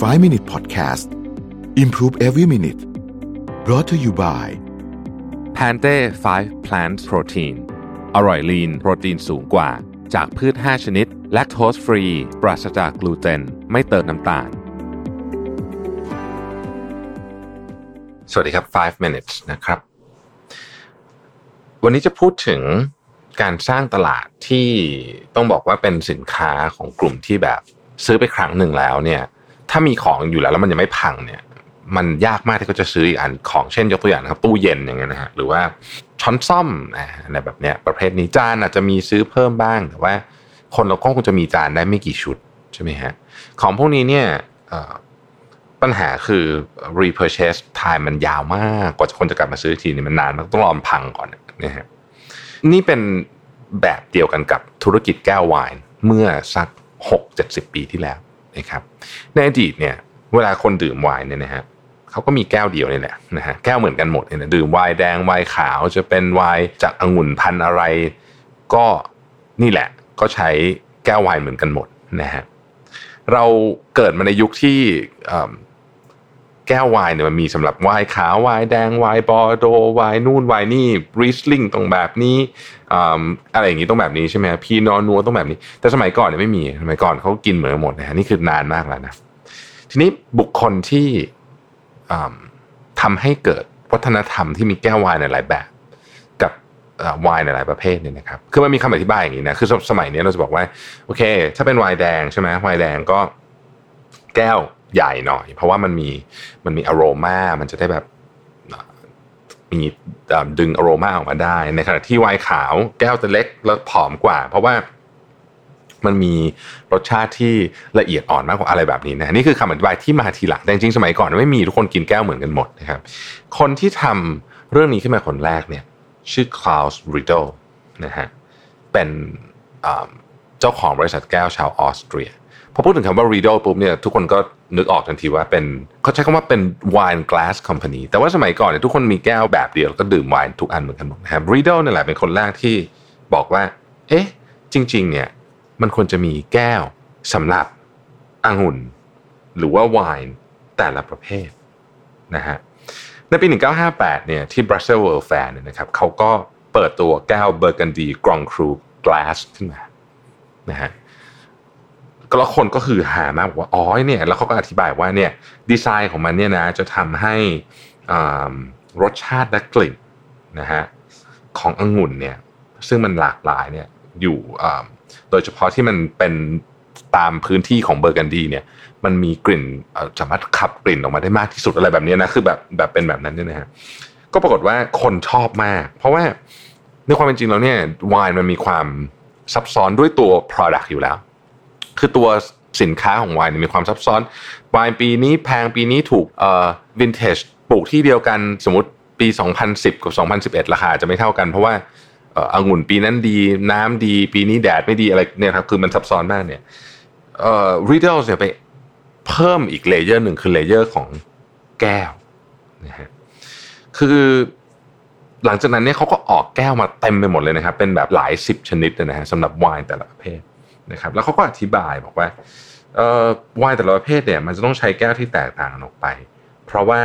5 Minute Podcast Improve Every Minute brought to you by แพนเต้5 plant protein อร่อยลีนโปรตีนสูงกว่า จากพืช 5 ชนิด แลคโตสฟรี ปราศจากกลูเตน ไม่เติมน้ำตาล สวัสดีครับ 5 minutes นะครับ วันนี้จะพูดถึงการสร้างตลาดที่ต้องบอกว่าเป็นสินค้าของกลุ่มที่แบบซื้อไปครั้งหนึ่งแล้วเนี่ย ถ้ามีของอยู่แล้วแล้วมันยังไม่พังเนี่ย มันยากมากที่เขาจะซื้ออีกอันของเช่นยกตัวอย่างนะครับตู้เย็นอย่างเงี้ยนะฮะหรือว่าช้อนซ่อมอะไรแบบเนี้ยประเภทนี้จานอาจจะมีซื้อเพิ่มบ้างแต่ว่า คนเราก็คงจะมีจานได้ไม่กี่ชุดใช่ไหมฮะของพวกนี้เนี่ยปัญหาคือ repurchase time มันยาวมากกว่าคนจะกลับมาซื้อทีนี่มันนานมันต้องรอมพังก่อนนะฮะนี่เป็นแบบเดียวกันกับธุรกิจแก้วไวน์เมื่อสักหกเจ็ดสิบปีที่แล้ว นะครับในอดีตเนี่ยเวลาคนดื่มไวน์เนี่ยนะฮะเขาก็มีแก้วเดียวนี่แหละนะฮะแก้วเหมือนกันหมดเนี่ยดื่มไวน์แดงไวน์ขาวจะเป็นไวน์จากองุ่นพันธุ์อะไร ก็นี่แหละก็ใช้แก้วไวน์เหมือนกันหมดนะฮะเราเกิดมาในยุคที่ แก้วไวน์เนี่ยมันมีสำหรับไวน์ขาวไวน์แดงไวน์บอร์โดไวน์นู่นไวน์นี่ริสลิงตรงแบบนี้อะไรอย่างนี้ต้องแบบนี้ใช่ไหมพีนอนัวต้องแบบนี้ แต่สมัยก่อนเนี่ยไม่มีสมัยก่อนเขากินเหมือนหมดนะฮะนี่คือนานมากแล้วนะทีนี้บุคคลที่ทำให้เกิดวัฒนธรรมที่มีแก้วไวน์หลายแบบ กับไวน์หลายประเภทเนี่ยนะครับคือมันมีคำอธิบายอย่างนี้นะคือสมัยนี้เราจะบอกว่าโอเค ถ้าเป็นไวน์แดงใช่ไหมไวน์แดงก็แก้ว ใหญ่หน่อย เพราะว่ามันมีมันมีอโรมา มันจะได้แบบมีดึงอโรมาออกมาได้ ในขณะที่ไวน์ขาวแก้วจะเล็กแล้วผอมกว่า เพราะว่ามันมีรสชาติที่ละเอียดอ่อนมากกว่าอะไรแบบนี้นะนี่คือคำอธิบายที่มาทีหลังแต่จริงๆสมัยก่อนไม่มีทุกคนกินแก้วเหมือนกันหมดนะครับ คนที่ทำเรื่องนี้ขึ้นมาคนแรกเนี่ยชื่อคลาวส์ริดเดิลนะฮะเป็นเจ้าของบริษัทแก้วชาวออสเตรีย พอพูดถึงคำว่า Riedel ปุ๊บเนี่ยทุกคนก็นึกออกทันทีว่าเป็นเขาใช้คำว่าเป็น wine glass company แต่ว่าสมัยก่อนเนี่ยทุกคนมีแก้วแบบเดียวแล้วก็ดื่มไวน์ทุกอันเหมือนกันหมดนะครับ Riedel นี่แหละเป็นคนแรกที่บอกว่า เอ๊ะ จริง ๆ เนี่ยมันควรจะมีแก้วสำหรับองุ่น หรือว่าไวน์แต่ละประเภทนะฮะในปี 1958 เนี่ยที่ Brussels World Fair เนี่ยนะครับเขาก็เปิดตัวแก้ว Burgundy Grand Cru Glass ขึ้นมานะฮะ แล้วคนก็คือหามากว่าอ๋อเนี่ยแล้วเขาก็อธิบายว่าเนี่ยดีไซน์ของมันเนี่ยนะจะทำให้รสชาติและกลิ่นนะฮะขององุ่นเนี่ยซึ่งมันหลากหลายเนี่ยอยู่โดยเฉพาะที่มันเป็นตามพื้นที่ของเบอร์กันดีเนี่ยมันมีกลิ่นสามารถขับกลิ่นออกมาได้มากที่สุดอะไรแบบนี้นะคือแบบแบบเป็นแบบนั้นเนี่ยนะฮะก็ปรากฏว่าคนชอบมาก เพราะว่าในความเป็นจริงแล้วเนี่ยไวน์มันมีความซับซ้อนด้วยตัว product อยู่แล้ว คือตัวสินค้าของไวน์มีความซับซ้อนไวน์ปีนี้แพงปีนี้ถูกเอ่อวินเทจปลูกที่เดียวกันสมมติปี 2010 กับ 2011 ราคาจะไม่เท่ากันเพราะว่าเอ่องุ่นปีนั้นดีน้ำดีปีนี้แดดไม่ดีอะไรเนี่ยครับคือมันซับซ้อนมากเนี่ยเอ่อรีเดลเนี่ยไปเพิ่มอีก layer หนึ่งคือ layer ของแก้วนะฮะคือหลังจากนั้นเนี่ยเขาก็ออกแก้วมาเต็มไปหมดเลยนะครับ เป็นแบบหลายสิบชนิดนะฮะสำหรับไวน์แต่ละประเภท นะครับ แล้วเขาก็อธิบายบอกว่าไวน์แต่ละประเภทเนี่ยมันจะต้องใช้แก้วที่แตกต่างกันออกไป เพราะว่า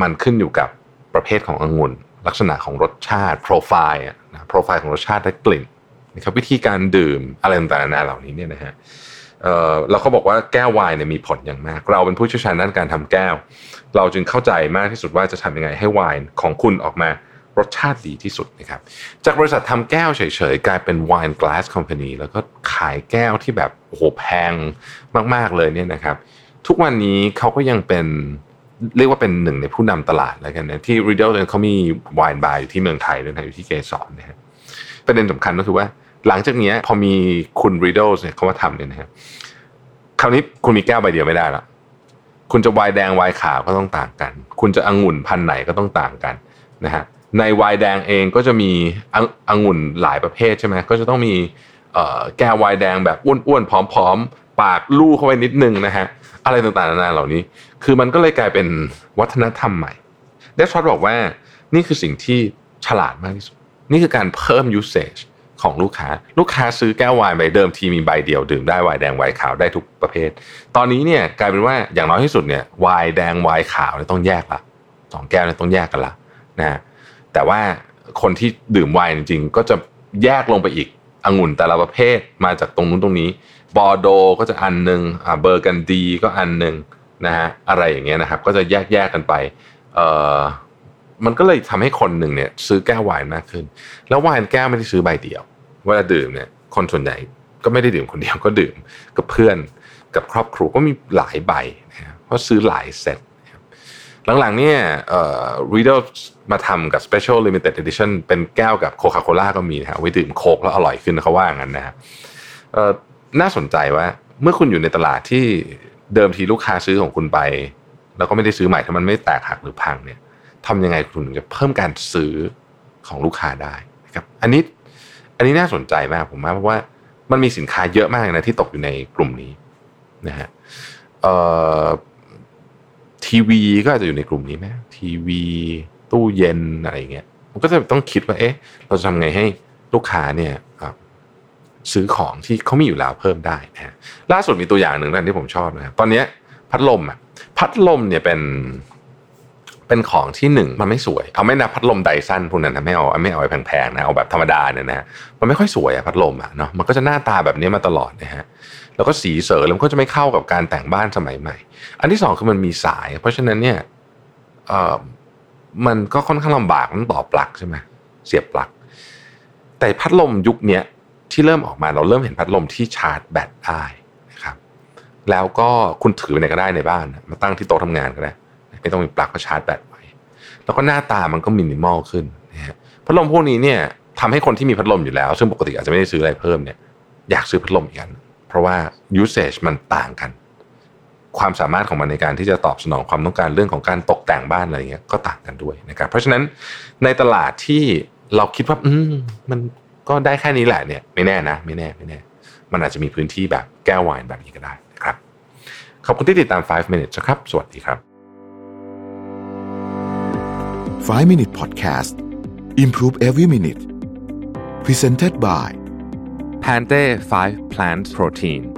มันขึ้นอยู่กับประเภทขององุ่น ลักษณะของรสชาติโปรไฟล์นะโปรไฟล์ของรสชาติและกลิ่นนะครับวิธีการดื่มอะไรต่างๆนานาเหล่านี้เนี่ยนะฮะเอ่อเราก็บอกว่าแก้วไวน์เนี่ยมีผลอย่างมาก เราเป็นผู้เชี่ยวชาญด้านการทำแก้ว เราจึงเข้าใจมากที่สุดว่าจะทำยังไงให้ไวน์ของคุณออกมา รสชาติดีที่สุดนะครับ จากบริษัททำแก้วเฉยๆ กลายเป็น wine glass company แล้วก็ขายแก้วที่แบบโอ้โหแพงมากๆเลยเนี่ยนะครับ ทุกวันนี้เขาก็ยังเป็นเรียกว่าเป็นหนึ่งในผู้นำตลาดแล้วกันนะที่ Riddle เขามี wine bar อยู่ที่เมืองไทยด้วยนะอยู่ที่เกสรนะฮะประเด็นสำคัญก็คือว่าหลังจากนี้พอมีคุณ Riddle เนี่ยเขามาทำเนี่ยนะครับคราวนี้คุณมีแก้วใบเดียวไม่ได้ละคุณจะวายแดงวายขาวก็ต้องต่างกัน คุณจะองุ่นพันไหนก็ต้องต่างกันนะฮะ ในวายแดงเองก็จะมีองุ่นหลายประเภทใช่ไหมก็จะต้องมีแก้ววายแดงแบบอ้วนๆผอมๆ ปากลู่เข้าไปนิดนึงนะฮะอะไรต่างๆนานาเหล่านี้ คือมันก็เลยกลายเป็นวัฒนธรรมใหม่เดชชอตบอกว่านี่คือสิ่งที่ฉลาดมากที่สุด นี่คือการเพิ่ม usage ของลูกค้า ลูกค้าซื้อแก้วไวน์ใบเดิมทีมีใบเดียวดื่มได้ไวน์แดงไวน์ขาวได้ทุกประเภท ตอนนี้เนี่ยกลายเป็นว่าอย่างน้อยที่สุดเนี่ยไวน์แดงไวน์ขาวเนี่ยต้องแยกละสองแก้วเนี่ยต้องแยกกันละนะ แต่ว่าคนที่ดื่มไวน์จริง ๆ ก็จะแยกลงไปอีกองุ่นแต่ละประเภทมาจากตรงนู้นตรงนี้บอร์โดก็จะอันหนึ่งเบอร์กันดีก็อันหนึ่งนะฮะอะไรอย่างเงี้ยนะครับ ก็จะแยกแยกกันไปเอ่อมันก็เลยทำให้คนหนึ่งเนี่ย ซื้อแก้วไวน์มากขึ้น แล้วไวน์แก้วไม่ได้ซื้อใบเดียว เวลาดื่มเนี่ย คนส่วนใหญ่ก็ไม่ได้ดื่มคนเดียวก็ดื่มกับเพื่อนกับครอบครัวก็มีหลายใบนะเพราะซื้อหลายเซต หลังๆเนี่ยเอ่อ Riddle มาทำกับ Special Limited Edition เป็นแก้วกับโคคาโคล่าก็มีนะฮะไว้ดื่มโคกแล้วอร่อยขึ้นเขาว่างั้นนะฮะเอ่อน่าสนใจว่าเมื่อคุณอยู่ในตลาดที่เดิมทีลูกค้าซื้อของคุณไป แล้วก็ไม่ได้ซื้อใหม่ถ้ามันไม่แตกหักหรือพังเนี่ยทำยังไงคุณถึงจะเพิ่มการซื้อของลูกค้าได้นะครับอันนี้อันนี้น่าสนใจมากผมว่าเพราะว่ามันมีสินค้าเยอะมากนะที่ตกอยู่ในกลุ่มนี้นะฮะเอ่อ ทีวีก็อาจจะอยู่ในกลุ่มนี้ไหมทีวี ตู้เย็นอะไรเงี้ยมันก็จะต้องคิดว่าเอ๊ะ เราจะทำไงให้ลูกค้าเนี่ยซื้อของที่เขามีอยู่แล้วเพิ่มได้นะฮะล่าสุดมีตัวอย่างหนึ่งนะที่ผมชอบนะตอนนี้พัดลมอะพัดลมเนี่ยเป็น เป็นของที่หนึ่งมันไม่สวย เอาไม่นับพัดลมไดซันพวกนั้นนะไม่เอาไม่เอาไปแพงๆนะเอาแบบธรรมดาเนี่ยนะมันไม่ค่อยสวยอะพัดลมอะเนาะมันก็จะหน้าตาแบบนี้มาตลอดนะฮะแล้วก็สีเสริมแล้วมันก็จะไม่เข้ากับการแต่งบ้านสมัยใหม่ อันที่สองคือมันมีสาย เพราะฉะนั้นเนี่ยเอ่อมันก็ค่อนข้างลำบากต้องต่อปลั๊กใช่ไหมเสียบปลั๊กแต่พัดลมยุคนี้ที่เริ่มออกมาเราเริ่มเห็นพัดลมที่ชาร์จแบตได้นะครับ แล้วก็คุณถือไปไหนก็ได้ในบ้านมาตั้งที่โต๊ะทำงานก็ได้ ไม่ต้องมีปลั๊กก็ชาร์จแบตไว้ แล้วก็หน้าตามันก็มินิมอลขึ้นนะฮะพัดลมพวกนี้เนี่ยทำให้คนที่มีพัดลมอยู่แล้ว ซึ่งปกติอาจจะไม่ได้ซื้ออะไรเพิ่มเนี่ยอยากซื้อพัดลมอีกอันเพราะว่า usage มันต่างกัน ความสามารถของมันในการที่จะตอบสนองความต้องการเรื่องของการตกแต่งบ้านอะไรเงี้ยก็ต่างกันด้วยนะครับเพราะฉะนั้นในตลาดที่เราคิดว่า อืมมันก็ได้แค่นี้แหละเนี่ย ไม่แน่นะ ไม่แน่ไม่แน่ มันอาจจะมีพื้นที่แบบแก้ววายแบบนี้ก็ได้นะครับ ขอบคุณที่ติดตาม 5 minutes ครับ สวัสดีครับ 5 Minute Podcast Improve Every Minute Presented by Pante 5 Plant Protein